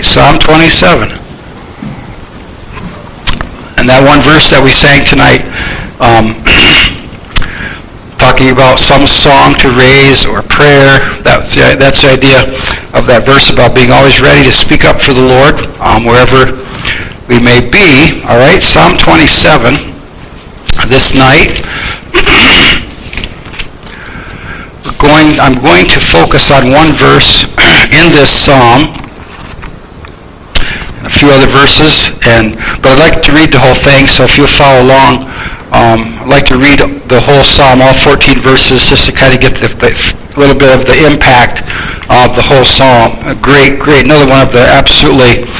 right, Psalm 27. And that one verse that we sang tonight, um, talking about some song to raise or prayer, that's the, that's the idea of that verse about being always ready to speak up for the Lord um, wherever we may be. All right, Psalm 27 this night. Going, I'm going to focus on one verse in this psalm a few other verses, and but I'd like to read the whole thing. So if you'll follow along, um, I'd like to read the whole psalm, all 14 verses, just to kind of get a little bit of the impact of the whole psalm. A great, great, another one of the absolutely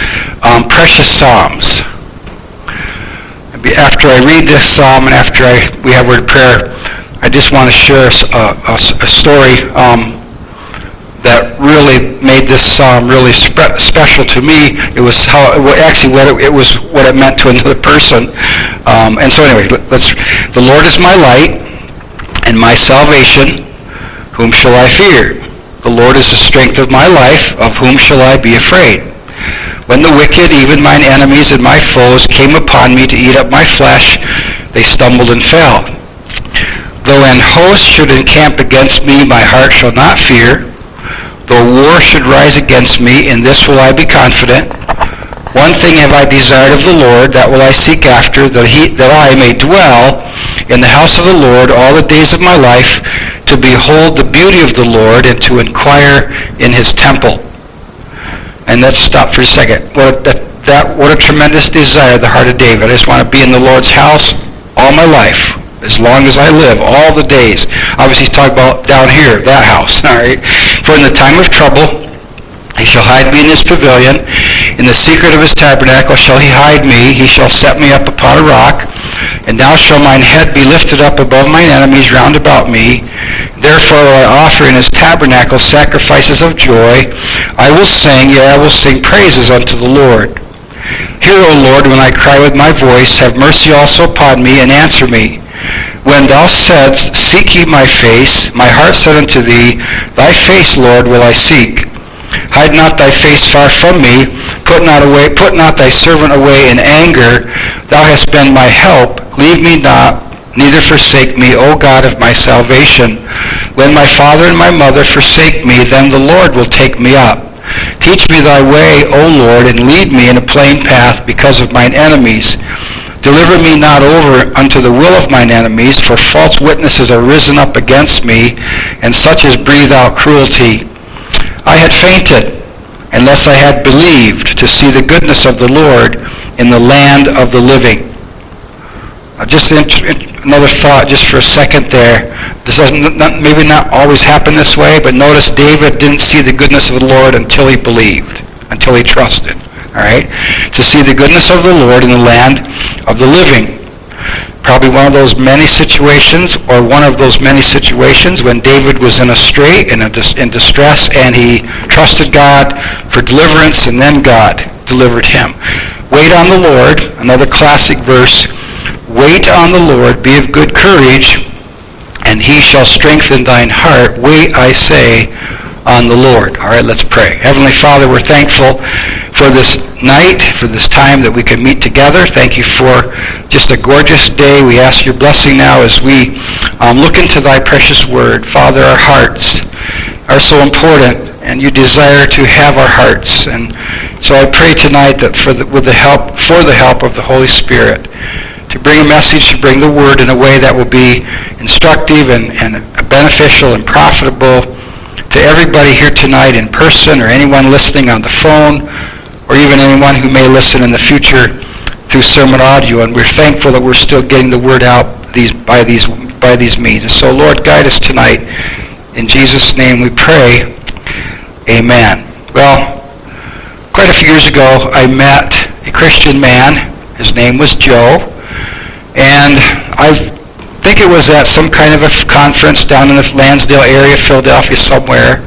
um, precious psalms. After I read this psalm and after I, we have word of prayer, I just want to share a, a, a story. Um, that really made this psalm really spe- special to me. It was how actually what it, it, was what it meant to another person. Um, and so anyway, let's. The Lord is my light and my salvation. Whom shall I fear? The Lord is the strength of my life. Of whom shall I be afraid? When the wicked, even mine enemies and my foes, came upon me to eat up my flesh, they stumbled and fell. Though an host should encamp against me, my heart shall not fear. Though war should rise against me, in this will I be confident. One thing have I desired of the Lord, that will I seek after, that, he, that I may dwell in the house of the Lord all the days of my life, to behold the beauty of the Lord and to inquire in his temple. And let's stop for a second. What, that, that, what a tremendous desire, the heart of David. I just want to be in the Lord's house all my life as long as I live, all the days. Obviously, he's talking about down here, that house, all right? For in the time of trouble, he shall hide me in his pavilion. In the secret of his tabernacle shall he hide me. He shall set me up upon a rock. And now shall mine head be lifted up above mine enemies round about me. Therefore will I offer in his tabernacle sacrifices of joy. I will sing, yea, I will sing praises unto the Lord. Hear, O Lord, when I cry with my voice. Have mercy also upon me, and answer me. When thou saidst, Seek ye my face, my heart said unto thee, Thy face, Lord, will I seek. Hide not thy face far from me. Put not away, put not thy servant away in anger. Thou hast been my help. Leave me not, neither forsake me, O God of my salvation. When my father and my mother forsake me, then the Lord will take me up. Teach me thy way, O Lord, and lead me in a plain path because of mine enemies. Deliver me not over unto the will of mine enemies, for false witnesses are risen up against me, and such as breathe out cruelty. I had fainted, unless I had believed to see the goodness of the Lord in the land of the living. Uh, just another thought, just for a second there. This does not, maybe not always happen this way, but notice David didn't see the goodness of the Lord until he believed, until he trusted all right, to see the goodness of the Lord in the land of the living. Probably one of those many situations, or one of those many situations when David was in a strait and in distress, and he trusted God for deliverance, and then God delivered him. Wait on the Lord, another classic verse. Wait on the Lord, be of good courage, and he shall strengthen thine heart. Wait, I say, on the Lord. All right, let's pray. Heavenly Father, we're thankful for this night, for this time that we can meet together. Thank you for just a gorgeous day. We ask your blessing now as we um, look into thy precious word. Father, our hearts are so important, and you desire to have our hearts. And so I pray tonight that for the, with the help, for the help of the Holy Spirit, to bring a message, to bring the word in a way that will be instructive and, and beneficial and profitable to everybody here tonight in person or anyone listening on the phone or even anyone who may listen in the future through sermon audio. And we're thankful that we're still getting the word out these, by, these, by these means. And so, Lord, guide us tonight. In Jesus' name we pray. Amen. Well, quite a few years ago, I met a Christian man. His name was Joe. And I think it was at some kind of a conference down in the Lansdale area, Philadelphia, somewhere.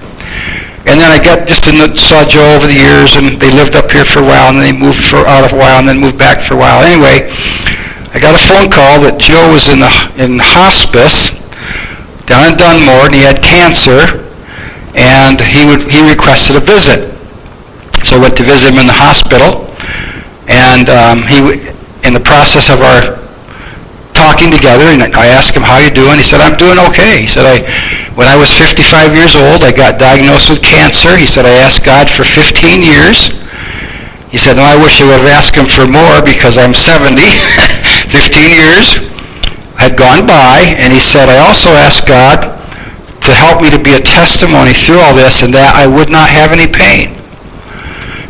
And then I got just in the, saw Joe over the years, and they lived up here for a while, and then they moved for out of a while, and then moved back for a while. Anyway, I got a phone call that Joe was in the in hospice down in Dunmore, and he had cancer, and he would he requested a visit. So I went to visit him in the hospital, and um, he, in the process of our talking together, and I asked him, how you doing? He said, I'm doing okay. He said, I, when I was 55 years old, I got diagnosed with cancer. He said, I asked God for 15 years. He said, no, I wish I would have asked him for more because I'm 70. 15 years had gone by, and he said, I also asked God to help me to be a testimony through all this and that I would not have any pain.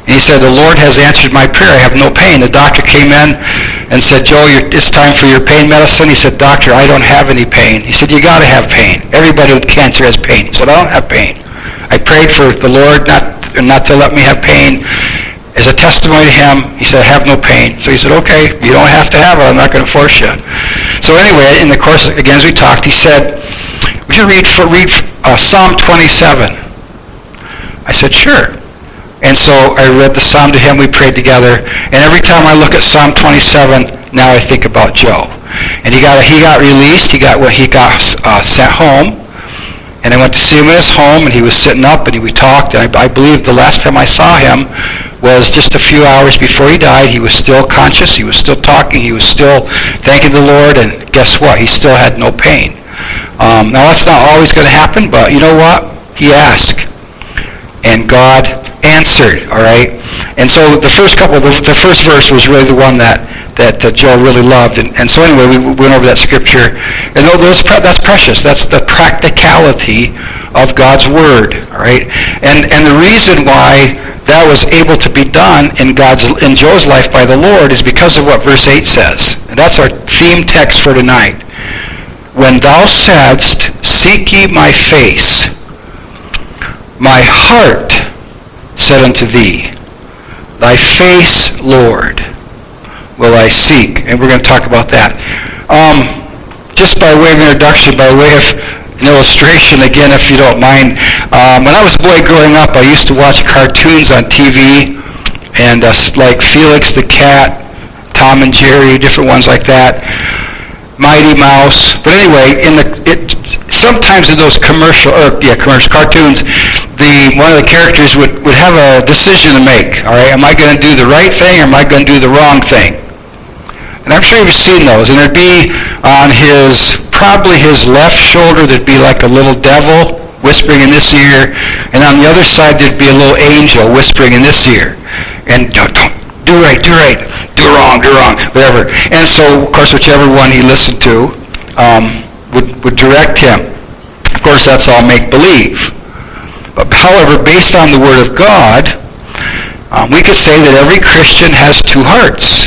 And he said, the Lord has answered my prayer. I have no pain. The doctor came in and said, Joe, it's time for your pain medicine. He said, doctor, I don't have any pain. He said, you got to have pain. Everybody with cancer has pain. He said, I don't have pain. I prayed for the Lord not, not to let me have pain. As a testimony to him, he said, I have no pain. So he said, okay, you don't have to have it. I'm not going to force you. So anyway, in the course, again, as we talked, he said, would you read, read uh, Psalm 27? I said, sure. And so I read the psalm to him. We prayed together. And every time I look at Psalm 27, now I think about Joe. And he got he got released. He got well, he got uh, sent home. And I went to see him in his home, and he was sitting up, and he, we talked. And I, I believe the last time I saw him was just a few hours before he died. He was still conscious. He was still talking. He was still thanking the Lord. And guess what? He still had no pain. Um, now that's not always going to happen, but you know what? He asked, and God answered, all right? And so the first couple, the, the first verse was really the one that, that uh, Joe really loved. And, and so anyway, we went over that scripture. And those, that's precious. That's the practicality of God's Word, all right? And, and the reason why that was able to be done in God's in Joe's life by the Lord is because of what verse 8 says. And that's our theme text for tonight. When thou saidst, Seek ye my face, my heart said unto thee, Thy face, Lord, will I seek. And we're going to talk about that. Um, just by way of introduction, by way of an illustration, again, if you don't mind. Um, when I was a boy growing up, I used to watch cartoons on TV, and uh, like Felix the Cat, Tom and Jerry, different ones like that. Mighty Mouse. But anyway, in the it, sometimes in those commercial or yeah commercial cartoons, the one of the characters would, would have a decision to make. All right, am I going to do the right thing or am I going to do the wrong thing? And I'm sure you've seen those. And there'd be on his probably his left shoulder there'd be like a little devil whispering in this ear, and on the other side there'd be a little angel whispering in this ear. And don't, don't do right, do right, do wrong, do wrong, whatever. And so, of course, whichever one he listened to um, would, would direct him. Of course, that's all make-believe. But, however, based on the Word of God, um, we could say that every Christian has two hearts,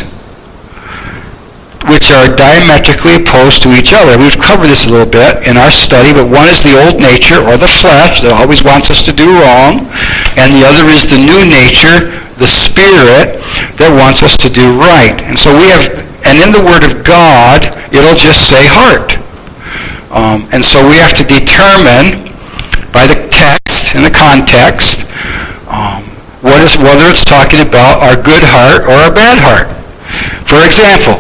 which are diametrically opposed to each other. We've covered this a little bit in our study, but one is the old nature, or the flesh, that always wants us to do wrong, and the other is the new nature, the spirit, that wants us to do right. And so we have, and in the Word of God, it'll just say heart. Um, and so we have to determine by the text and the context um, what is, whether it's talking about our good heart or our bad heart. For example,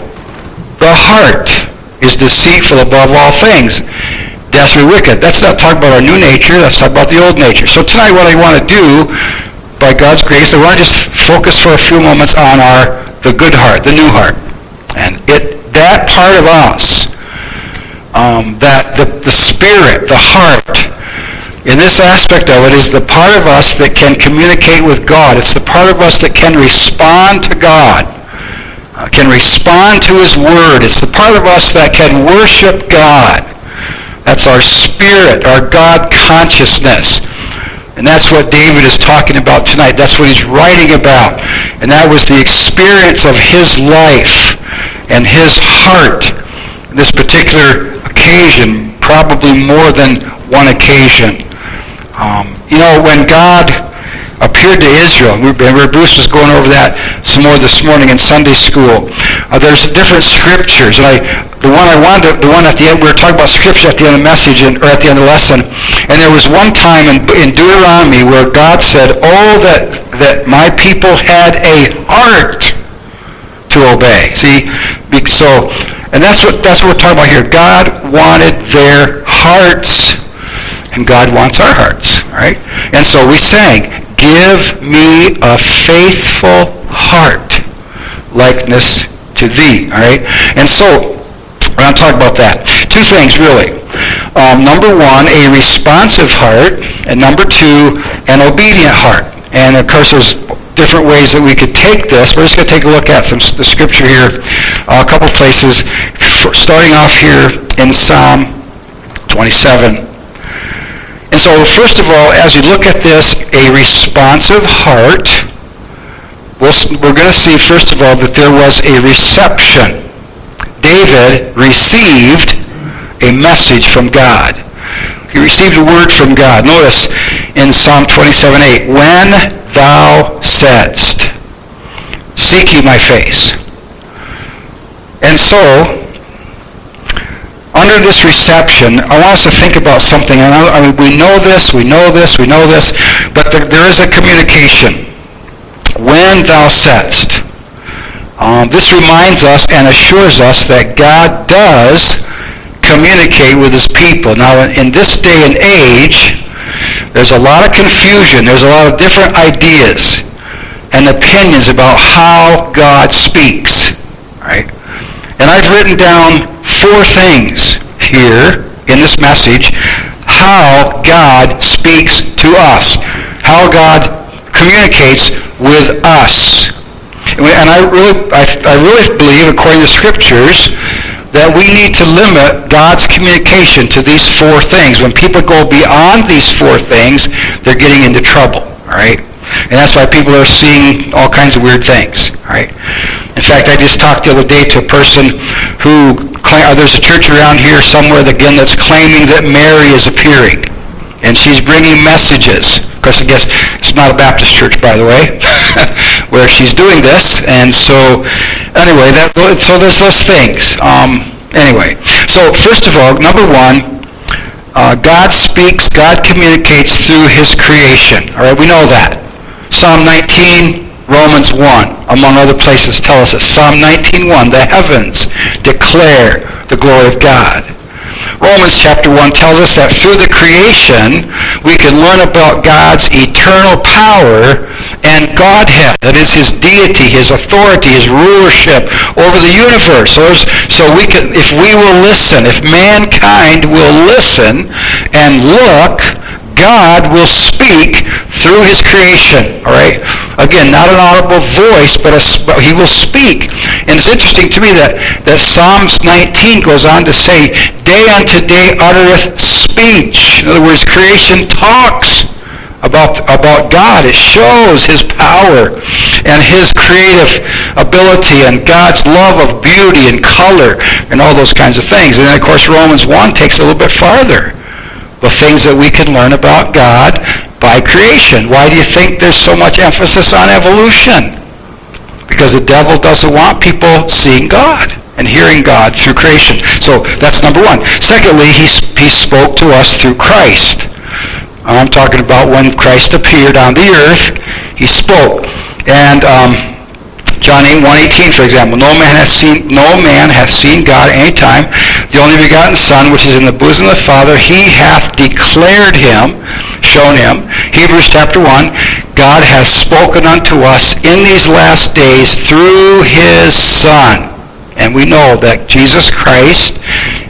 the heart is deceitful above all things, desperately wicked. That's not talking about our new nature. That's talking about the old nature. So tonight what I want to do by God's grace, I want to just focus for a few moments on our the good heart, the new heart. And it that part of us, um, that the, the spirit, the heart, in this aspect of it is the part of us that can communicate with God. It's the part of us that can respond to God, uh, can respond to His Word. It's the part of us that can worship God. That's our spirit, our God consciousness. And that's what David is talking about tonight. That's what he's writing about. And that was the experience of his life and his heart this particular occasion, probably more than one occasion. Um, you know, when God appeared to Israel. Remember, Bruce was going over that some more this morning in Sunday school. Uh, there's different scriptures, and I, the one I wanted, the one at the end, we were talking about scripture at the end of the message, and, or at the end of the lesson, and there was one time in, in Deuteronomy where God said, "Oh, that that my people had a heart to obey." See, so, and that's what that's what we're talking about here. God wanted their hearts and God wants our hearts, right? And so we sang, give me a faithful heart likeness to thee. All right? And so, we're going to talk about that. Two things, really. Um, number one, a responsive heart, and number two, an obedient heart. And of course, there's different ways that we could take this. We're just going to take a look at some the scripture here, uh, a couple places, starting off here in Psalm 27. And so, first of all, as you look at this, a responsive heart, we we are going to see, first of all, that there was a reception David received a message from God. He received a word from God. Notice in Psalm 27:8, when thou saidst, seek ye my face. And so, under this reception, I want us to think about something. I, mean, we know this, we know this, we know this, but there, there is a communication. When thou saidst, um, this reminds us and assures us that God does communicate with his people. Now, in, in this day and age, there's a lot of confusion. There's a lot of different ideas and opinions about how God speaks. Right? And I've written down four things here in this message how God speaks to us, how God communicates with us. And I really, I, I really believe, according to scriptures, that we need to limit God's communication to these four things. When people go beyond these four things, they're getting into trouble. All right? And that's why people are seeing all kinds of weird things. All right? In fact, I just talked the other day to a person who, uh, there's a church around here somewhere, again, that's claiming that Mary is appearing. And she's bringing messages course, I guess it's not a Baptist church, by the way, where she's doing this. And so, anyway, that, so there's those things. Um, anyway, so first of all, number one, uh, God speaks, God communicates through his creation. All right, we know that. Psalm 19, Romans 1, among other places, tell us that Psalm 19.1, the heavens declare the glory of God. Romans chapter 1 tells us that through the creation, we can learn about God's eternal power and Godhead. That is his deity, his authority, his rulership over the universe. So, so we can, if we will listen, if mankind will listen and look, God will speak through his creation. All right? Again, not an audible voice, but, a, he will speak. And it's interesting to me that, that Psalms 19 goes on to say, Day unto day uttereth speech. In other words, creation talks about, about God. It shows his power and his creative ability and God's love of beauty and color and all those kinds of things. And then, of course, Romans 1 takes a little bit farther the things that we can learn about God by creation. Why do you think there's so much emphasis on evolution? Because the devil doesn't want people seeing God and hearing God through creation. So that's number one. Secondly, he, he spoke to us through Christ. I'm talking about when Christ appeared on the earth, he spoke. And um, John 8, 118, for example, no man hath seen no man hath seen God any time. The only begotten Son, which is in the bosom of the Father, he hath declared him, shown him. Hebrews chapter 1, God has spoken unto us in these last days through his Son. And we know that Jesus Christ,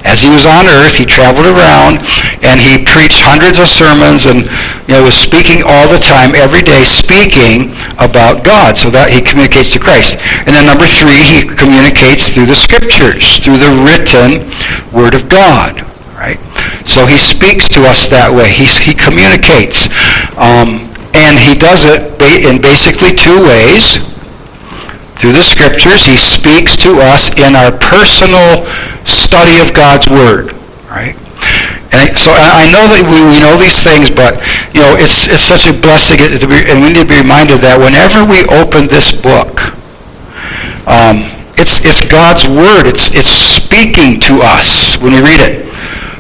as he was on earth, he traveled around and he preached hundreds of sermons and you know, was speaking all the time, every day, speaking about God. So that he communicates to Christ. And then number three, he communicates through the scriptures, through the written word of God. Right? So he speaks to us that way. He, he communicates. Um, and he does it in basically two ways through the scriptures. He speaks to us in our personal study of God's Word. Right? And so I know that we, we know these things, but you know it's it's such a blessing, to be, and we need to be reminded that whenever we open this book, um, it's it's God's Word. It's it's speaking to us when we read it.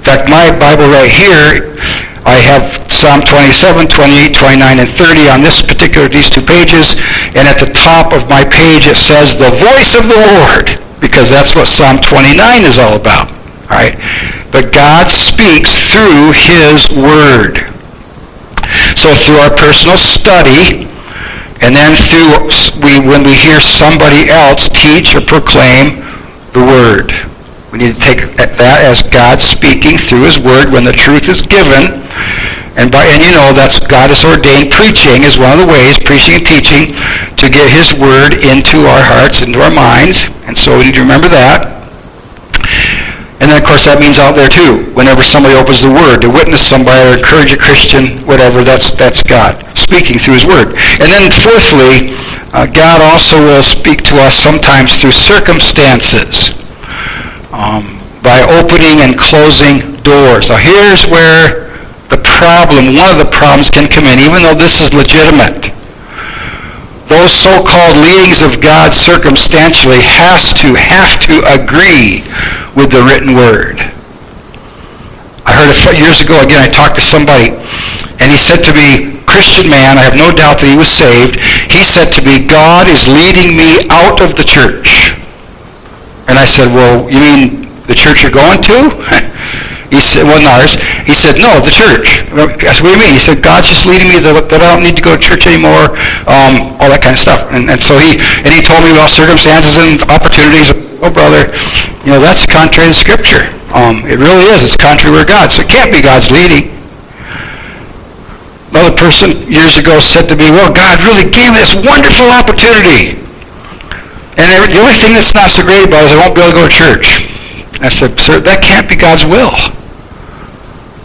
In fact, my Bible right here I have Psalm 27, 28, 29, and 30 on this particular, these two pages. And at the top of my page it says, the voice of the Lord, because that's what Psalm 29 is all about. All right? But God speaks through his word. So through our personal study, and then through we, when we hear somebody else teach or proclaim the Word. We need to take that as God speaking through His Word when the truth is given. And, by, and you know that's God has ordained preaching is one of the ways, preaching and teaching, to get His Word into our hearts, into our minds. And so we need to remember that. And then, of course, that means out there, too. Whenever somebody opens the Word to witness somebody or encourage a Christian, whatever, that's, that's God speaking through His Word. And then, fourthly, uh, God also will speak to us sometimes through circumstances um, by opening and closing doors. Now, here's where the problem, one of the problems can come in, even though this is legitimate those so-called leadings of God circumstantially has to have to agree with the written word. I heard a few years ago again I talked to somebody and he said to me, Christian man, I have no doubt that he was saved. He said to me, God is leading me out of the church. And I said, well, you mean the church you're going to? He said, wasn't ours. He said, no, the church. I said, what do you mean? He said, God's just leading me that, that I don't need to go to church anymore, um, all that kind of stuff. And, and so he, and he told me about circumstances and opportunities. Oh, brother, you know, that's contrary to Scripture. Um, it really is. It's contrary to God. So it can't be God's leading. Another person years ago said to me, well, God really gave me this wonderful opportunity. And the only thing that's not so great about is I won't be able to go to church. I said, sir, that can't be God's will.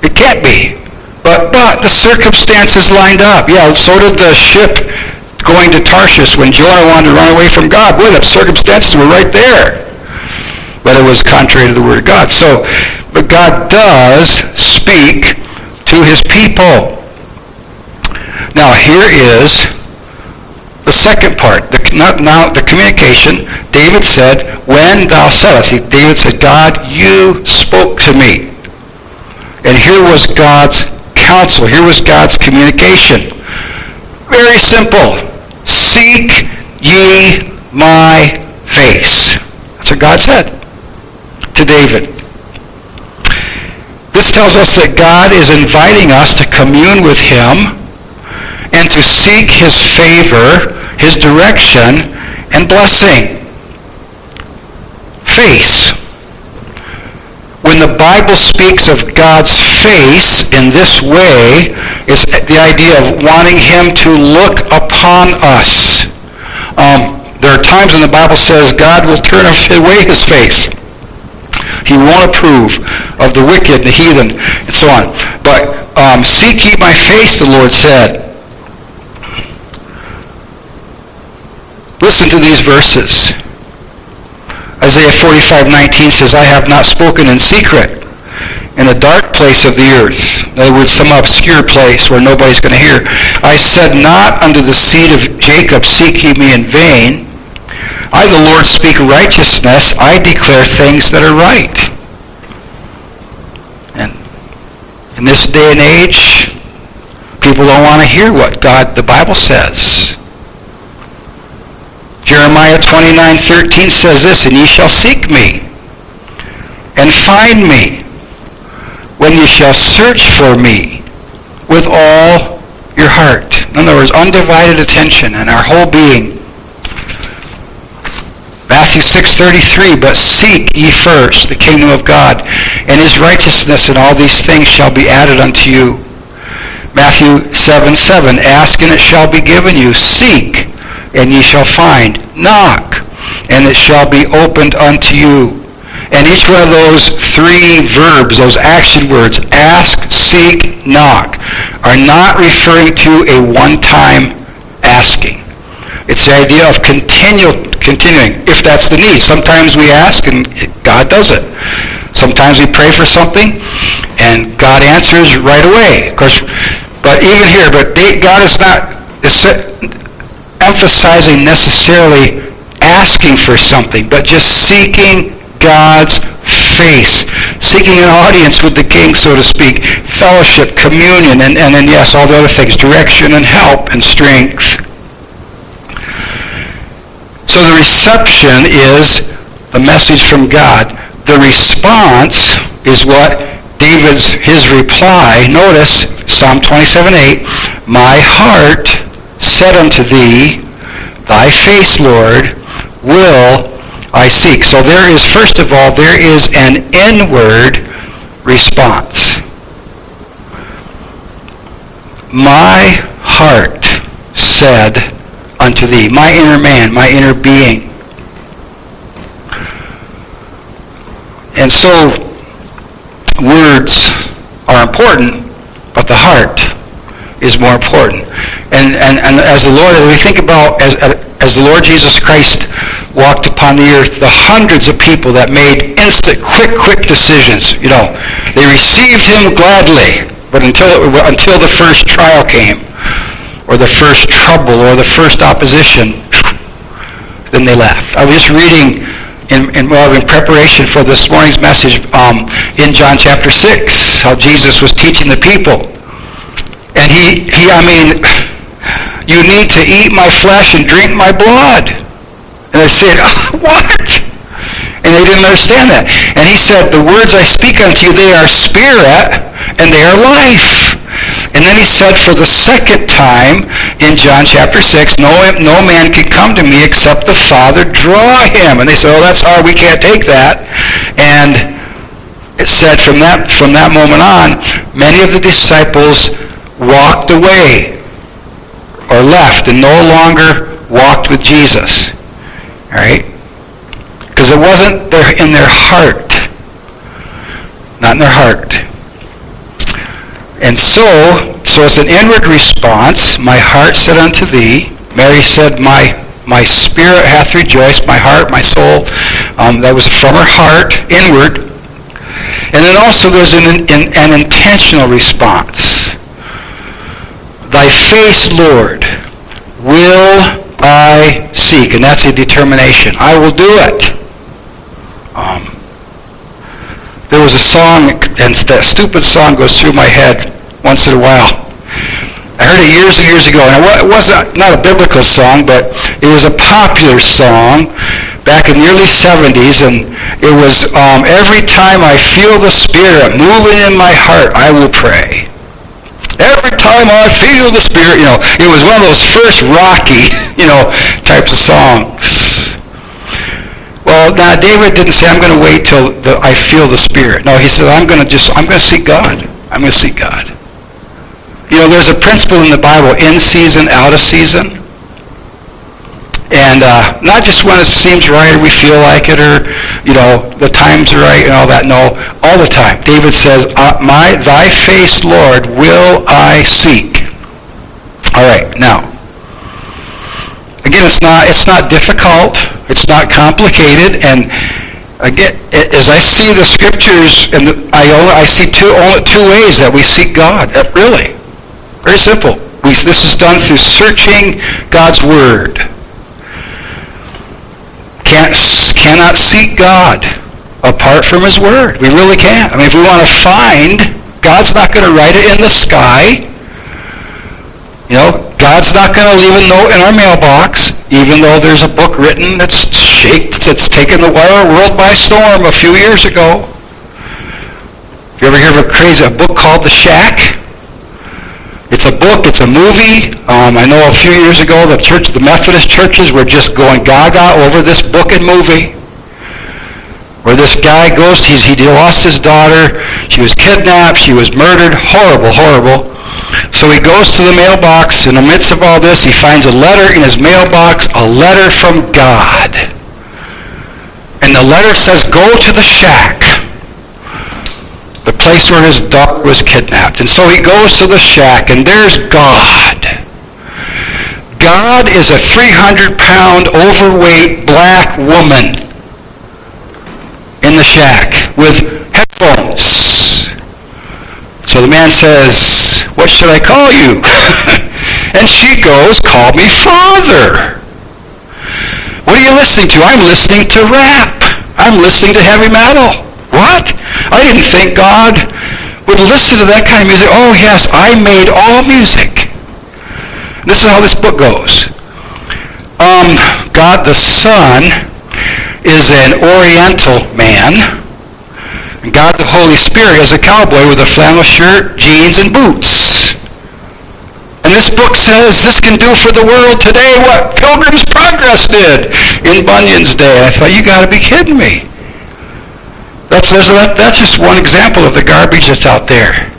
It can't be. But, but the circumstances lined up. Yeah, so did the ship going to Tarshish when Jonah wanted to run away from God. Boy, the circumstances were right there. But it was contrary to the Word of God. So, but God does speak to his people. Now, here is the second part, the, now the communication, David said, when thou saidst, David said, God, you spoke to me. And here was God's counsel. Here was God's communication. Very simple. Seek ye my face. That's what God said to David. This tells us that God is inviting us to commune with him and to seek his favor, his direction, and blessing. Face. When the Bible speaks of God's face in this way, it's the idea of wanting him to look upon us. Um, there are times when the Bible says God will turn away his face. He won't approve of the wicked, the heathen, and so on. But um, seek ye my face, the Lord said. Listen to these verses. Isaiah 45:19 says, I have not spoken in secret in a dark place of the earth. In other words, some obscure place where nobody's going to hear. I said not unto the seed of Jacob, seek ye me in vain. I, the Lord, speak righteousness. I declare things that are right. And in this day and age, people don't want to hear what God, the Bible says. Jeremiah 29:13 says this, And ye shall seek me, and find me, when ye shall search for me with all your heart. In other words, undivided attention and our whole being. Matthew 6:33, But seek ye first the kingdom of God and his righteousness, and all these things shall be added unto you. Matthew 7:7, Ask and it shall be given you. Seek and ye shall find. Knock, and it shall be opened unto you. And each one of those three verbs, those action words, ask, seek, knock, are not referring to a one-time asking. It's the idea of continual, continuing, if that's the need. Sometimes we ask and God does it. Sometimes we pray for something and God answers right away. Of course, but even here, but God is not emphasizing necessarily asking for something, but just seeking God's face, seeking an audience with the king, so to speak, fellowship, communion, and, and then, yes, all the other things, direction and help and strength. So the reception is the message from God. The response is what David's, his reply, notice Psalm 27, 8, My heart said unto thee, Thy face, Lord, will I seek. So there is, first of all, there is an inward response. My heart said unto thee, my inner man, my inner being. And so words are important, but the heart is more important. And, and, and as the Lord, we think about, as, as the Lord Jesus Christ walked upon the earth, the hundreds of people that made instant, quick, quick decisions, you know, they received him gladly, but until, until the first trial came, or the first trouble, or the first opposition, then they left. I was just reading in, in, well, in preparation for this morning's message um, in John chapter 6, how Jesus was teaching the people. And he, he, I mean, you need to eat my flesh and drink my blood. And they said, what? And they didn't understand that. And he said, the words I speak unto you, they are spirit and they are life. And then he said for the second time in John chapter 6, no, no man can come to me except the Father draw him. And they said, oh, that's hard. We can't take that. And it said from that, from that moment on, many of the disciples walked away or left and no longer walked with Jesus. All right? Because it wasn't there in their heart. Not in their heart. And so, so it's an inward response. My heart said unto thee. Mary said, my, my spirit hath rejoiced, my heart, my soul. Um, that was from her heart, inward. And then also there's an, an, an intentional response. Thy face, Lord, will I seek, and that's a determination. I will do it. Um, there was a song, and that stupid song goes through my head once in a while. I heard it years and years ago, and it was not a biblical song, but it was a popular song back in the early 70s, and it was, um, every time I feel the Spirit moving in my heart, I will pray. Time I feel the Spirit, you know, it was one of those first rocky, you know, types of songs. Well, now David didn't say, I'm going to wait till the, I feel the Spirit. No, he said, I'm going to just, I'm going to seek God. I'm going to seek God. You know, there's a principle in the Bible, in season, out of season. And uh, not just when it seems right or we feel like it or, you know, the time's are right and all that. No, all the time. David says, uh, "My Thy face, Lord, will I seek." All right, now. Again, it's not it's not difficult. It's not complicated. And again, as I see the scriptures, and the, I only, I see two only two ways that we seek God. Really, very simple. We, this is done through searching God's word can't, cannot seek God apart from his word. We really can't. I mean, if we want to find, God's not going to write it in the sky. You know, God's not going to leave a note in our mailbox, even though there's a book written that's shaped, that's taken the world by storm a few years ago. You ever hear of a crazy a book called The Shack? It's a book. It's a movie. Um, I know a few years ago the church, the Methodist churches were just going gaga over this book and movie. Where this guy goes, he's, he lost his daughter. She was kidnapped. She was murdered. Horrible, horrible. So he goes to the mailbox. In the midst of all this, he finds a letter in his mailbox, a letter from God. And the letter says, go to the shack place where his daughter was kidnapped. And so he goes to the shack, and there's God. God is a 300-pound overweight black woman in the shack with headphones. So the man says, what should I call you? and she goes, call me father. What are you listening to? I'm listening to rap. I'm listening to heavy metal. What? I didn't think God would listen to that kind of music. Oh, yes, I made all music. This is how this book goes. Um, God the Son is an Oriental man. And God the Holy Spirit is a cowboy with a flannel shirt, jeans, and boots. And this book says this can do for the world today what Pilgrim's Progress did in Bunyan's day. I thought, you got to be kidding me. That's, that's just one example of the garbage that's out there.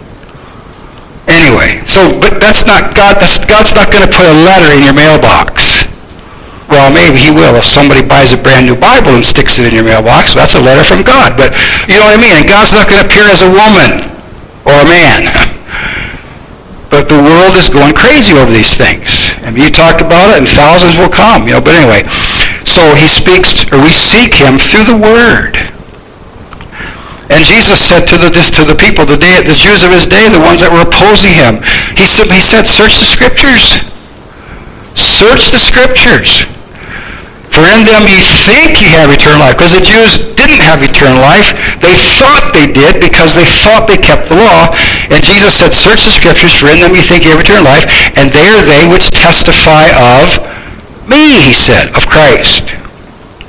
Anyway, so, but that's not God, that's, God's not going to put a letter in your mailbox. Well, maybe he will if somebody buys a brand new Bible and sticks it in your mailbox. That's a letter from God. But you know what I mean? And God's not going to appear as a woman or a man. but the world is going crazy over these things. And you talk about it, and thousands will come. You know. But anyway, so he speaks, or we seek him through the Word. And Jesus said to the, to the people, the, day, the Jews of his day, the ones that were opposing him, he said, he said, search the scriptures. Search the scriptures. For in them ye think ye have eternal life. Because the Jews didn't have eternal life. They thought they did because they thought they kept the law. And Jesus said, search the scriptures, for in them ye think ye have eternal life. And they are they which testify of me, he said, of Christ.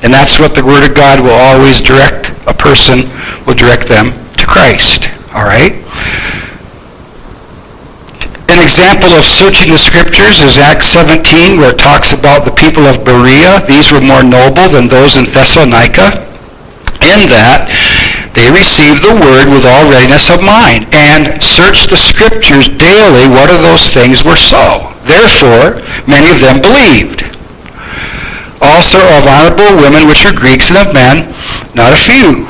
And that's what the Word of God will always direct a person, will direct them to Christ. All right? An example of searching the Scriptures is Acts 17, where it talks about the people of Berea. These were more noble than those in Thessalonica, in that they received the Word with all readiness of mind, and searched the Scriptures daily whether those things were so. Therefore, many of them believed also of honorable women which are Greeks and of men, not a few.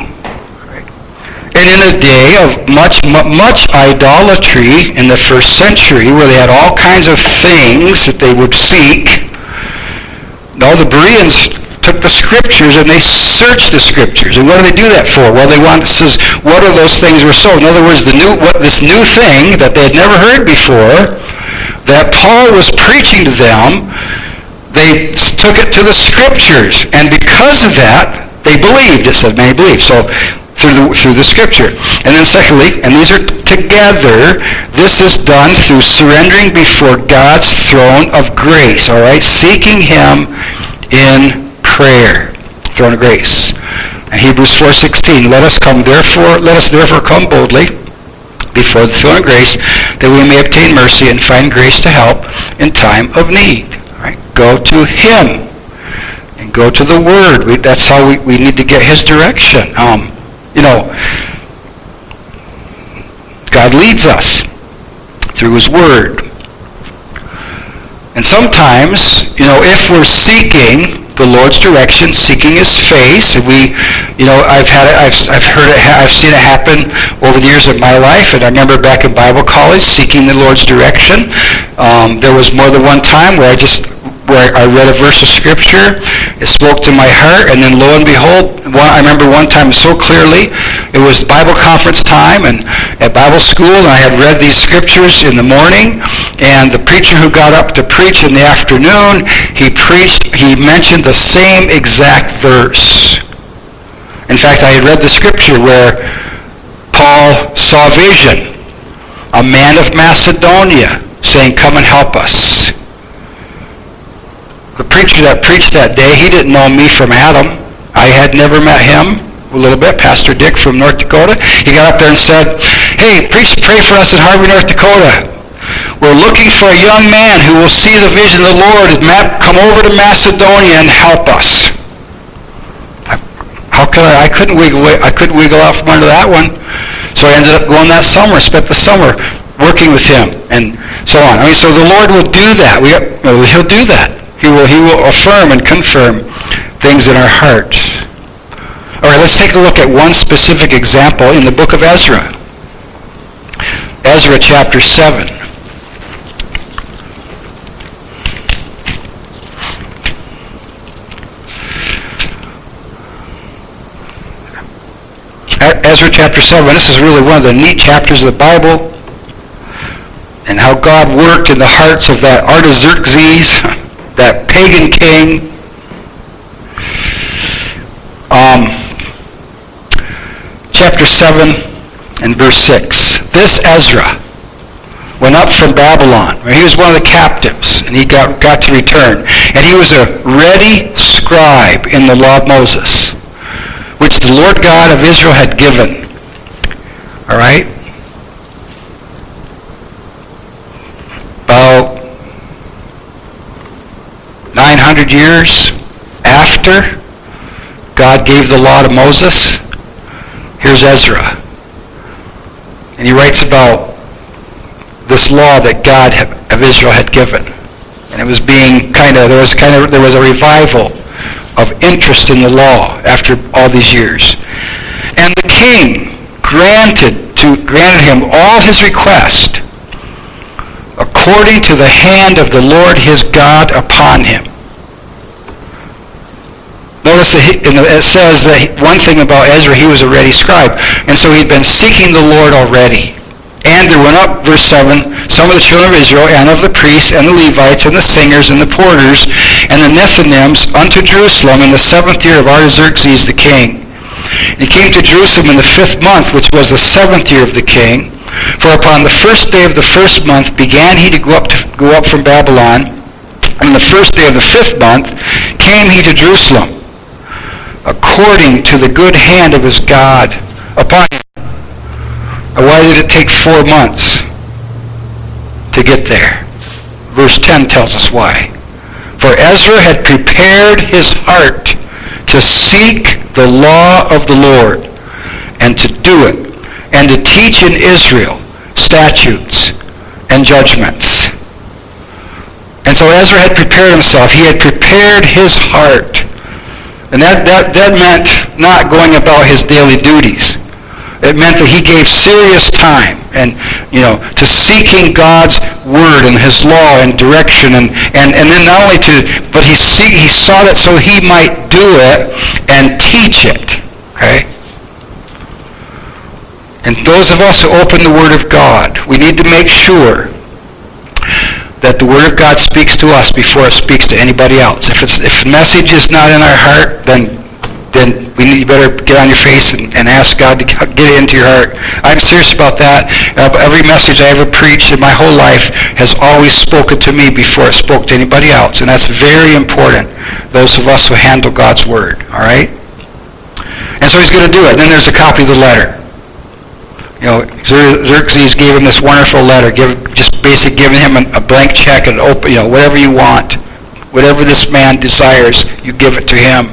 And in a day of much, much idolatry in the first century, where they had all kinds of things that they would seek, no, the Bereans took the scriptures and they searched the scriptures. And what do they do that for? Well, they wanted says, what are those things were so? In other words, the new what this new thing that they had never heard before, that Paul was preaching to them, they took it to the scriptures. And because of that, they believed. It said many believed. So through the, through the scripture. And then secondly, and these are together, this is done through surrendering before God's throne of grace. All right? Seeking him in prayer. Throne of grace. And Hebrews 4.16, let us come therefore, let us therefore come boldly before the throne of grace that we may obtain mercy and find grace to help in time of need. All right? Go to Him and go to the Word. We, that's how we, we need to get His direction. Um, you know, God leads us through His Word. And sometimes, you know, if we're seeking the Lord's direction, seeking His face, we, you know, I've had it, I've, I've heard it, I've seen it happen over the years of my life, and I remember back in Bible college seeking the Lord's direction. Um, there was more than one time where I just where I read a verse of scripture. It spoke to my heart, and then lo and behold, one, I remember one time so clearly. It was Bible conference time and at Bible school, and I had read these scriptures in the morning. And the preacher who got up to preach in the afternoon, he preached. He mentioned the same exact verse. In fact, I had read the scripture where Paul saw vision, a man of Macedonia saying, "Come and help us." The preacher that preached that day, he didn't know me from Adam. I had never met him a little bit, Pastor Dick from North Dakota. He got up there and said, hey, preach, pray for us in Harvey, North Dakota. We're looking for a young man who will see the vision of the Lord and come over to Macedonia and help us. How could I? I couldn't wiggle. I couldn't wiggle out from under that one. So I ended up going that summer. Spent the summer working with him and so on. I mean, so the Lord will do that. We, he'll do that. He will, he will affirm and confirm things in our heart. All right, let's take a look at one specific example in the book of Ezra. Ezra chapter 7. Ezra chapter 7. This is really one of the neat chapters of the Bible and how God worked in the hearts of that Artaxerxes pagan king. Um, chapter 7 and verse 6. This Ezra went up from Babylon. He was one of the captives, and he got, got to return. And he was a ready scribe in the law of Moses, which the Lord God of Israel had given. All right? About 900 years after God gave the law to Moses, here's Ezra. And he writes about this law that God of Israel had given. And it was being kind of, there was kind of, there was a revival of interest in the law after all these years. And the king granted to granted him all his request according to the hand of the Lord his God upon him. Notice it says that one thing about Ezra, he was a ready scribe. And so he'd been seeking the Lord already. And there went up, verse 7, some of the children of Israel, and of the priests, and the Levites, and the singers, and the porters, and the Nethinims unto Jerusalem in the seventh year of Artaxerxes the king. And he came to Jerusalem in the fifth month, which was the seventh year of the king. For upon the first day of the first month began he to go up, to, go up from Babylon. And on the first day of the fifth month came he to Jerusalem, according to the good hand of his God upon him. Why did it take four months to get there? Verse 10 tells us why. For Ezra had prepared his heart to seek the law of the Lord and to do it and to teach in Israel statutes and judgments. And so Ezra had prepared himself. He had prepared his heart. And that, that, that meant not going about his daily duties. It meant that he gave serious time and, you know, to seeking God's word and his law and direction and, and, and then not only to, but he, see, he sought it so he might do it and teach it. Okay? And those of us who open the Word of God, we need to make sure that the Word of God speaks to us before it speaks to anybody else. If, it's, if the message is not in our heart, then then we need, you better get on your face and, and ask God to get it into your heart. I'm serious about that. Every message I ever preached in my whole life has always spoken to me before it spoke to anybody else. And that's very important, those of us who handle God's Word. All right? And so he's going to do it. And Then there's a copy of the letter. You know, Xerxes gave him this wonderful letter, give, just basically giving him a, a blank check and open, you know, whatever you want, whatever this man desires, you give it to him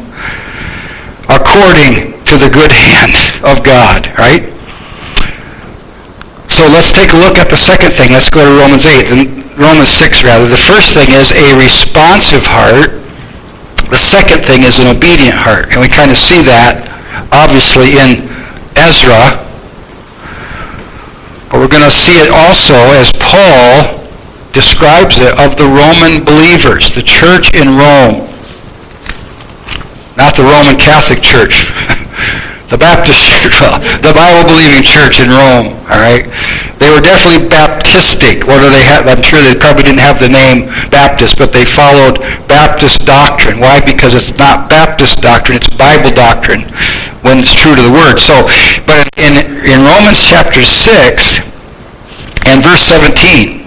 according to the good hand of God, right? So let's take a look at the second thing. Let's go to Romans 8, and Romans 6 rather. The first thing is a responsive heart. The second thing is an obedient heart. And we kind of see that, obviously, in Ezra. But we're going to see it also as Paul describes it of the Roman believers, the church in Rome not the Roman Catholic Church, the Baptist Church, the Bible-believing church in Rome, all right? They were definitely Baptistic. What do they have? I'm sure they probably didn't have the name Baptist, but they followed Baptist doctrine. Why? Because it's not Baptist doctrine, it's Bible doctrine when it's true to the Word. So, but in, in Romans chapter 6 and verse 17,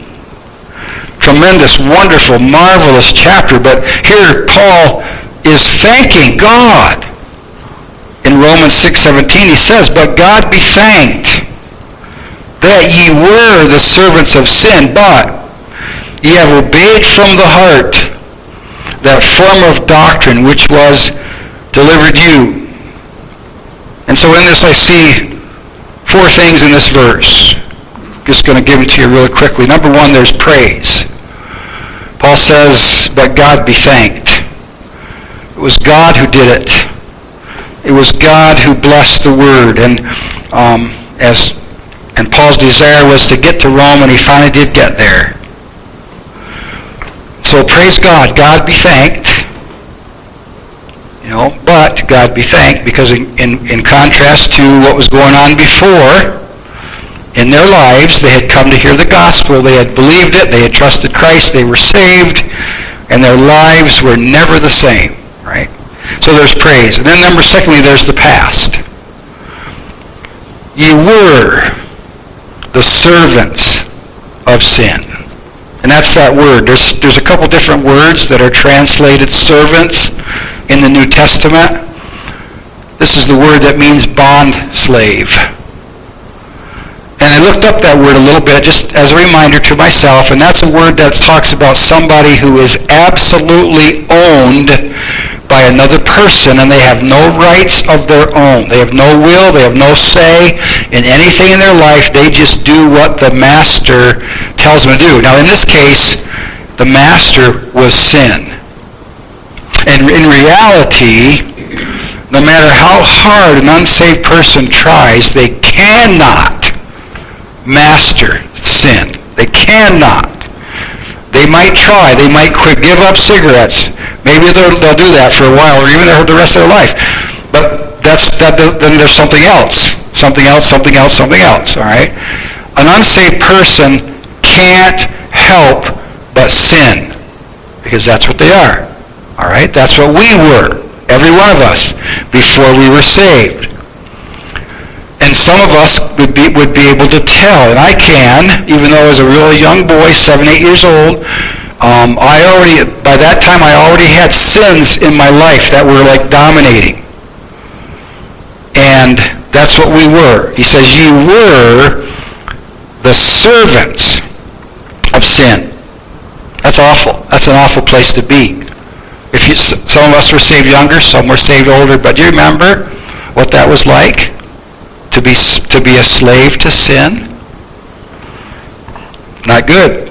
tremendous, wonderful, marvelous chapter, but here Paul is thanking God. In Romans 6.17 he says, But God be thanked that ye were the servants of sin, but ye have obeyed from the heart that form of doctrine which was delivered you. And so in this I see four things in this verse. Just going to give it to you really quickly. Number one, there's praise. Paul says, but God be thanked. It was God who did it. It was God who blessed the word. And um, as and Paul's desire was to get to Rome, and he finally did get there. So praise God. God be thanked. You know, but God be thanked because in, in, in contrast to what was going on before, in their lives, they had come to hear the gospel. They had believed it. They had trusted Christ. They were saved. And their lives were never the same right? So there's praise. And then number secondly, there's the past. You were the servants of sin. And that's that word. There's, there's a couple different words that are translated servants in the New Testament. This is the word that means bond slave. And I looked up that word a little bit just as a reminder to myself, and that's a word that talks about somebody who is absolutely owned by another person and they have no rights of their own. They have no will, they have no say in anything in their life. They just do what the master tells them to do. Now in this case, the master was sin. And in reality, no matter how hard an unsaved person tries, they cannot master sin. They cannot. They might try. They might quit, give up cigarettes. Maybe they'll, they'll do that for a while or even the rest of their life. But that's, that, then there's something else. Something else, something else, something else, all right? An unsaved person can't help but sin because that's what they are, all right? That's what we were, every one of us, before we were saved and some of us would be, would be able to tell, and I can, even though I was a really young boy, seven, eight years old, um, I already, by that time, I already had sins in my life that were like dominating. And that's what we were. He says, you were the servants of sin. That's awful. That's an awful place to be. If you, some of us were saved younger, some were saved older, but do you remember what that was like? To be, to be a slave to sin? Not good.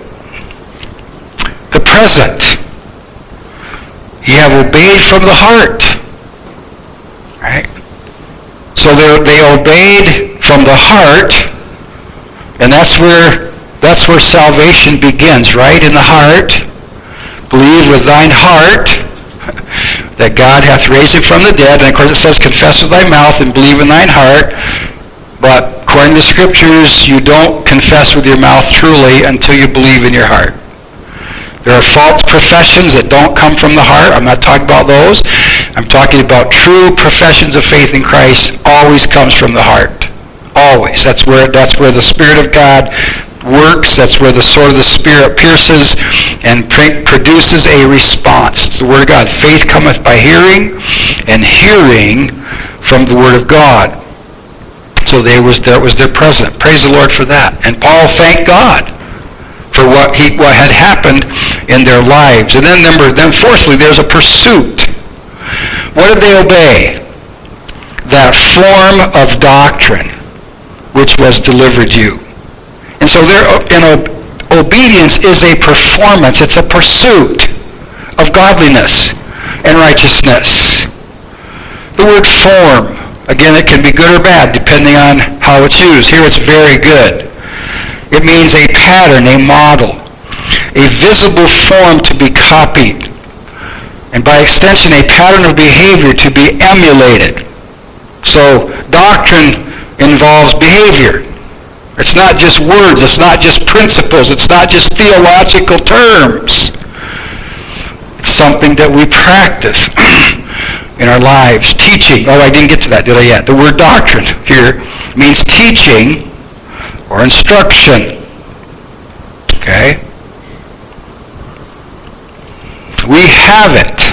The present. You have obeyed from the heart. Right? So they, they obeyed from the heart, and that's where that's where salvation begins, right? In the heart. Believe with thine heart that God hath raised him from the dead. And of course it says, confess with thy mouth and believe in thine heart but according to scriptures, you don't confess with your mouth truly until you believe in your heart. There are false professions that don't come from the heart. I'm not talking about those. I'm talking about true professions of faith in Christ always comes from the heart. Always. That's where that's where the Spirit of God works. That's where the sword of the Spirit pierces and produces a response. It's the Word of God. Faith cometh by hearing, and hearing from the Word of God. So they was, that was their present. Praise the Lord for that. And Paul thanked God for what, he, what had happened in their lives. And then number, then fourthly, there's a pursuit. What did they obey? That form of doctrine which was delivered you. And so their in obedience is a performance. It's a pursuit of godliness and righteousness. The word form Again, it can be good or bad depending on how it's used. Here it's very good. It means a pattern, a model, a visible form to be copied, and by extension, a pattern of behavior to be emulated. So doctrine involves behavior. It's not just words. It's not just principles. It's not just theological terms. It's something that we practice. in our lives. Teaching. Oh, I didn't get to that, did I yet? The word doctrine here means teaching or instruction. Okay? We have it.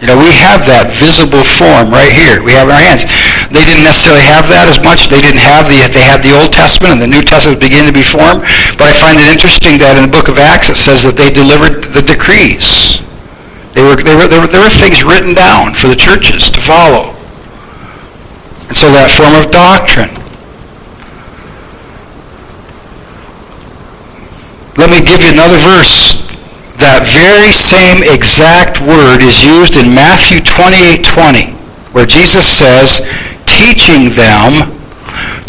You know, we have that visible form right here. We have in our hands. They didn't necessarily have that as much. They didn't have the, they had the Old Testament and the New Testament beginning to be formed. But I find it interesting that in the book of Acts it says that they delivered the decrees. They were, they were, there, were, there were things written down for the churches to follow. And so that form of doctrine. Let me give you another verse. That very same exact word is used in Matthew 28:20, where Jesus says, teaching them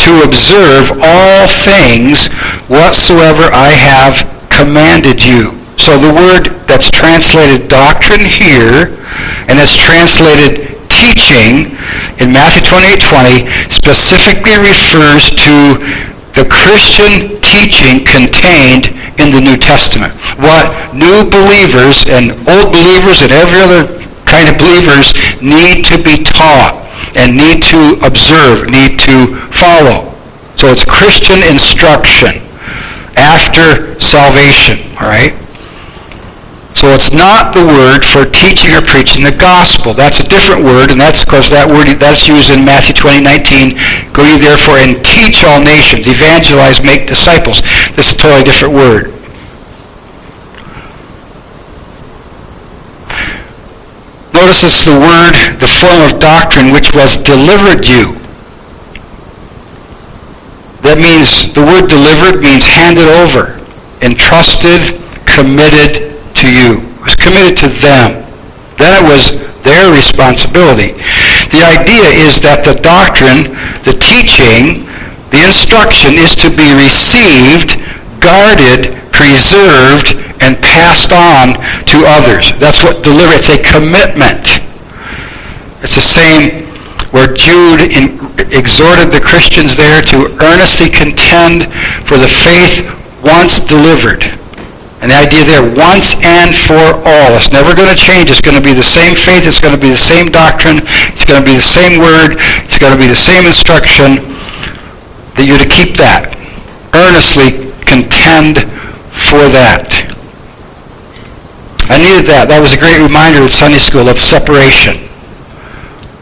to observe all things whatsoever I have commanded you. So the word that's translated doctrine here and that's translated teaching in Matthew 28:20 specifically refers to the Christian teaching contained in the New Testament. What new believers and old believers and every other kind of believers need to be taught and need to observe, need to follow. So it's Christian instruction after salvation, all right? So it's not the word for teaching or preaching the gospel. That's a different word, and that's, of course, that word that's used in Matthew 20, 19. Go ye therefore and teach all nations, evangelize, make disciples. This is a totally different word. Notice it's the word, the form of doctrine which was delivered you. That means, the word delivered means handed over, entrusted, committed to you. It was committed to them. Then it was their responsibility. The idea is that the doctrine, the teaching, the instruction is to be received, guarded, preserved, and passed on to others. That's what deliver. It's a commitment. It's the same where Jude in, exhorted the Christians there to earnestly contend for the faith once delivered. And the idea there, once and for all. It's never going to change. It's going to be the same faith. It's going to be the same doctrine. It's going to be the same word. It's going to be the same instruction. That you're to keep that. Earnestly contend for that. I needed that. That was a great reminder at Sunday school of separation.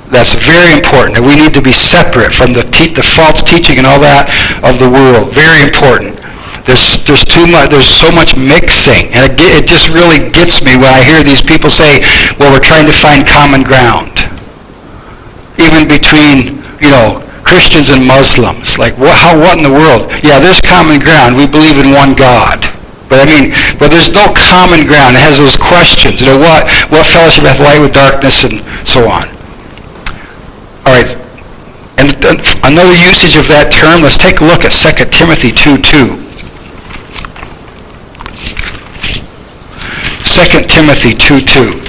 That's very important. That we need to be separate from the, te- the false teaching and all that of the world. Very important. There's, there's too much, there's so much mixing. And it, it just really gets me when I hear these people say, well, we're trying to find common ground. Even between, you know, Christians and Muslims. Like, what, how, what in the world? Yeah, there's common ground. We believe in one God. But I mean, but there's no common ground. It has those questions. You know, what, what fellowship hath light with darkness and so on. All right. And another usage of that term, let's take a look at 2 Timothy 2 2. 2 Timothy 2 2.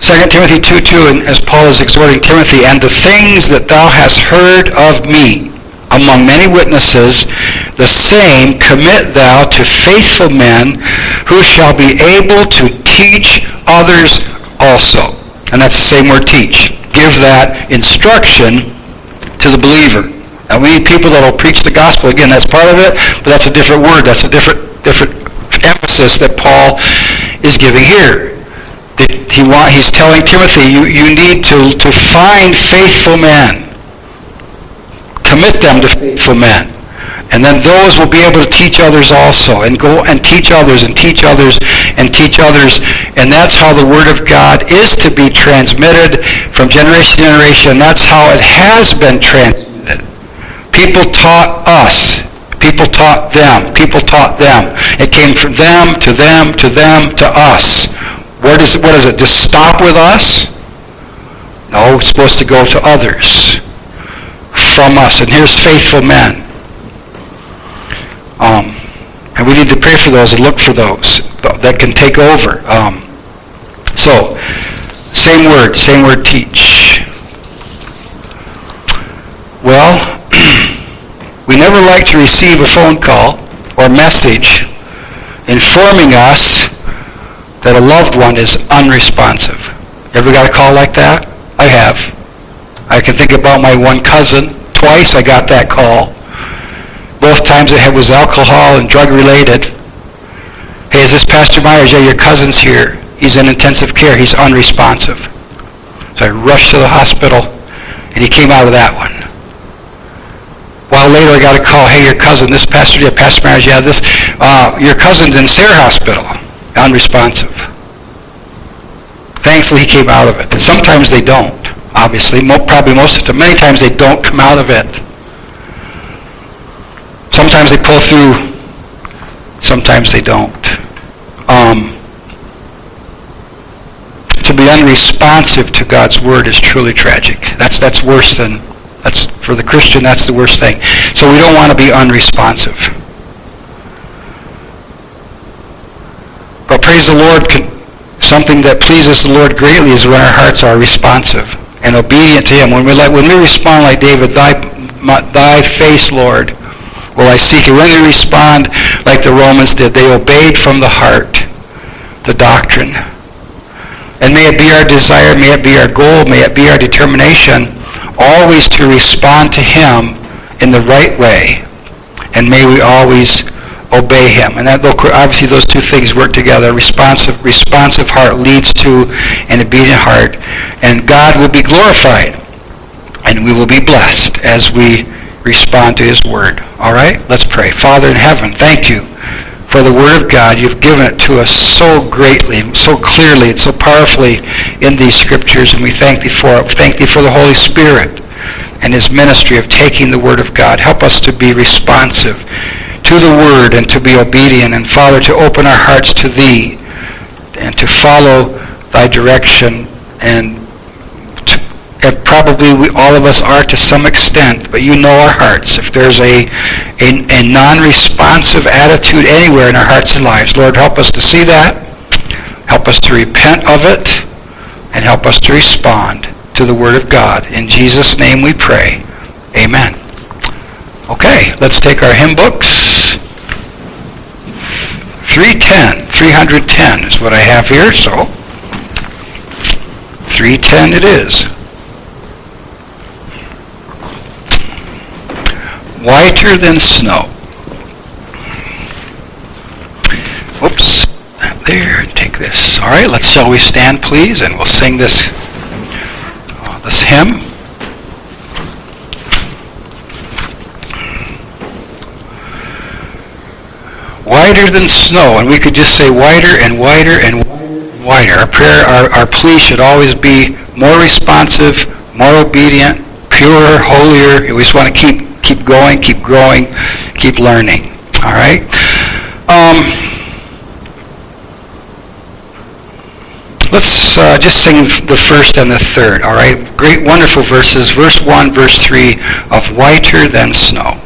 Second Timothy 2 2, and as Paul is exhorting Timothy, and the things that thou hast heard of me among many witnesses, the same commit thou to faithful men who shall be able to teach others also. And that's the same word teach. Give that instruction to the believer. And we need people that will preach the gospel. Again, that's part of it, but that's a different word. That's a different different emphasis that Paul is giving here That he want, he's telling Timothy, you, you need to, to find faithful men. Commit them to faithful men. And then those will be able to teach others also and go and teach others and teach others and teach others. And that's how the Word of God is to be transmitted from generation to generation. That's how it has been transmitted. People taught us. People taught them. People taught them. It came from them to them to them to us. Where does, what is it? Just stop with us? No, it's supposed to go to others from us. And here's faithful men. Um, and we need to pray for those and look for those that can take over. Um, so, same word, same word, teach. Well, we never like to receive a phone call or message informing us that a loved one is unresponsive. Ever got a call like that? I have. I can think about my one cousin. Twice I got that call. Both times it was alcohol and drug related. Hey, is this Pastor Myers? Yeah, your cousin's here. He's in intensive care. He's unresponsive. So I rushed to the hospital, and he came out of that one. While later, I got a call. Hey, your cousin, this pastor, yeah, Pastor Myers, yeah, this, uh, your cousin's in Sayre Hospital unresponsive. Thankfully, he came out of it. Sometimes they don't, obviously. Probably most of the time. Many times they don't come out of it. Sometimes they pull through. Sometimes they don't. Um, to be unresponsive to God's word is truly tragic. That's that's worse than that's for the Christian. That's the worst thing. So we don't want to be unresponsive. But praise the Lord, something that pleases the Lord greatly is when our hearts are responsive and obedient to Him. When we, like, when we respond like David, thy, my, thy face, Lord, will I seek. And when we respond like the Romans did, they obeyed from the heart the doctrine. And may it be our desire, may it be our goal, may it be our determination always to respond to him in the right way. And may we always obey him. And that obviously those two things work together. Responsive, responsive heart leads to an obedient heart. And God will be glorified. And we will be blessed as we respond to his word. All right? Let's pray. Father in heaven, thank you for the word of God. You've given it to us so greatly, so clearly, and so powerfully in these scriptures. And we thank thee for it. Thank thee for the Holy Spirit and his ministry of taking the word of God. Help us to be responsive to the word and to be obedient. And Father, to open our hearts to thee and to follow thy direction and and probably we, all of us are to some extent, but you know our hearts. If there's a, a, a non-responsive attitude anywhere in our hearts and lives, Lord, help us to see that, help us to repent of it, and help us to respond to the Word of God. In Jesus' name we pray. Amen. Okay, let's take our hymn books. 310, 310 is what I have here, so 310 it is. Whiter than snow. Oops, there, take this. All right, let's always stand, please, and we'll sing this, uh, this hymn. whiter than snow, and we could just say whiter and whiter and whiter. Our prayer, our, our plea should always be more responsive, more obedient, purer, holier. We just want to keep keep going, keep growing, keep learning. All right. Um, let's uh, just sing the first and the third. All right. Great, wonderful verses. Verse one, verse three of whiter than snow.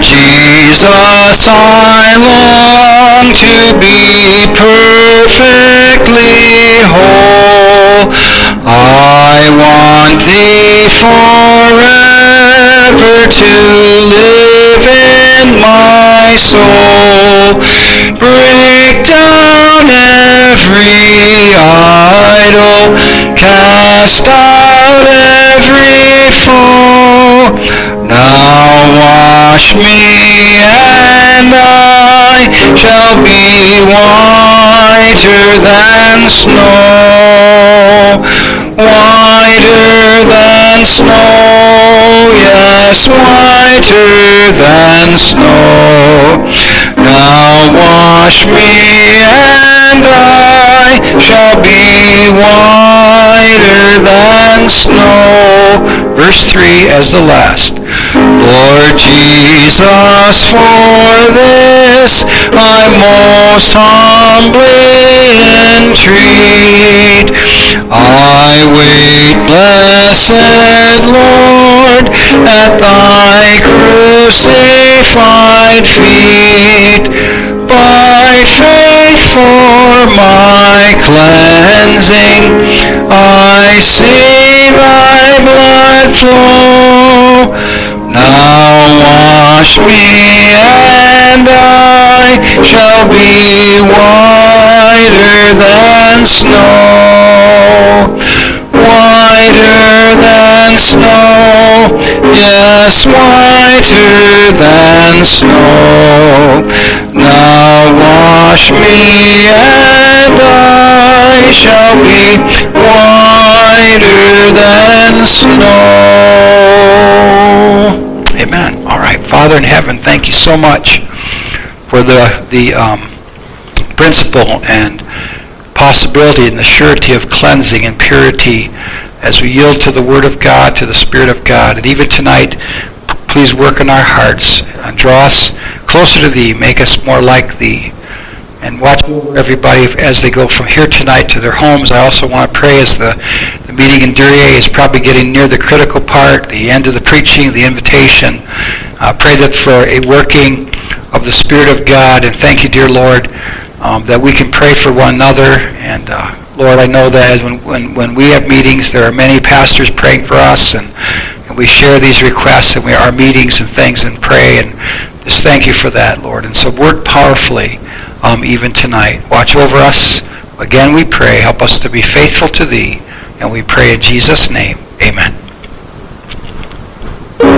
Jesus, I long to be perfectly whole. I want thee forever to live in my soul. Break down every idol, cast out every foe. Now wash me and I shall be whiter than snow. Whiter than snow, yes, whiter than snow. Now wash me and I shall be whiter than snow. Verse 3 as the last. Lord Jesus, for this I most humbly entreat. I wait, blessed Lord, at thy crucified feet. By faith for my cleansing, I see thy blood flow. Now wash me and I shall be whiter than snow. Whiter than snow, yes, whiter than snow. Now wash me and I shall be whiter than snow. Amen. All right. Father in heaven, thank you so much for the, the um, principle and possibility and the surety of cleansing and purity as we yield to the Word of God, to the Spirit of God. And even tonight, please work in our hearts and draw us closer to Thee, make us more like Thee. And watch everybody as they go from here tonight to their homes. I also want to pray as the, the meeting in Duryea is probably getting near the critical part, the end of the preaching, the invitation. Uh, pray that for a working of the Spirit of God. And thank you, dear Lord, um, that we can pray for one another. And uh, Lord, I know that when, when, when we have meetings, there are many pastors praying for us. And, and and we share these requests and we our meetings and things and pray and just thank you for that, Lord. And so work powerfully um, even tonight. Watch over us. Again, we pray. Help us to be faithful to Thee. And we pray in Jesus' name.